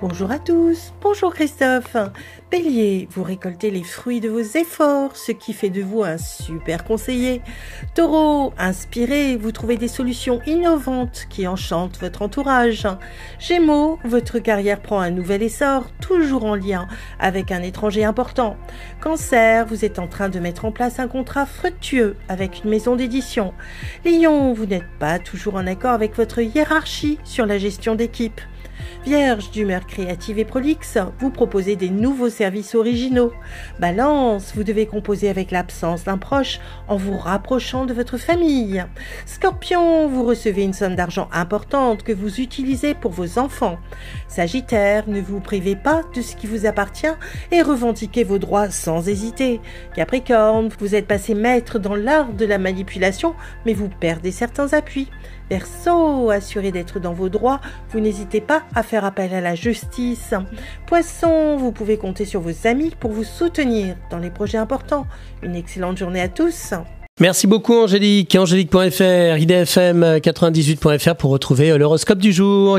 Bonjour à tous, bonjour Christophe. Bélier, vous récoltez les fruits de vos efforts, ce qui fait de vous un super conseiller. Taureau, inspiré, vous trouvez des solutions innovantes qui enchantent votre entourage. Gémeaux, votre carrière prend un nouvel essor, toujours en lien avec un étranger important. Cancer, vous êtes en train de mettre en place un contrat fructueux avec une maison d'édition. Lion, vous n'êtes pas toujours en accord avec votre hiérarchie sur la gestion d'équipe. Vierge d'humeur créative et prolixe, vous proposez des nouveaux services originaux. Balance, vous devez composer avec l'absence d'un proche en vous rapprochant de votre famille. Scorpion, vous recevez une somme d'argent importante que vous utilisez pour vos enfants. Sagittaire, ne vous privez pas de ce qui vous appartient et revendiquez vos droits sans hésiter. Capricorne, vous êtes passé maître dans l'art de la manipulation, mais vous perdez certains appuis. Verseau, assuré d'être dans vos droits, vous n'hésitez pas à faire appel à la justice. Poisson, vous pouvez compter sur vos amis pour vous soutenir dans les projets importants. Une excellente journée à tous. Merci beaucoup Angélique. Angélique.fr, idfm98.fr pour retrouver l'horoscope du jour.